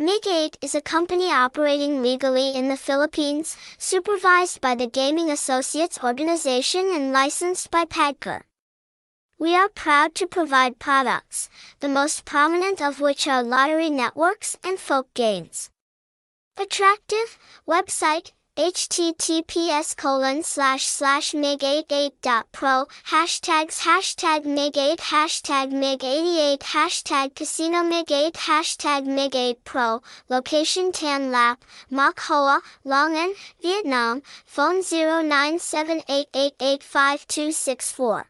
MIG8 is a company operating legally in the Philippines, supervised by the Gaming Associates organization and licensed by PAGCOR. We are proud to provide products, the most prominent of which are lottery networks and folk games. Attractive website https colon slash slash mig88.pro hashtags hashtag mig8 hashtag mig88 hashtag casino mig8 hashtag mig8 pro location Tan Lap, Moc Hoa, Long An, Vietnam, phone 0978885264.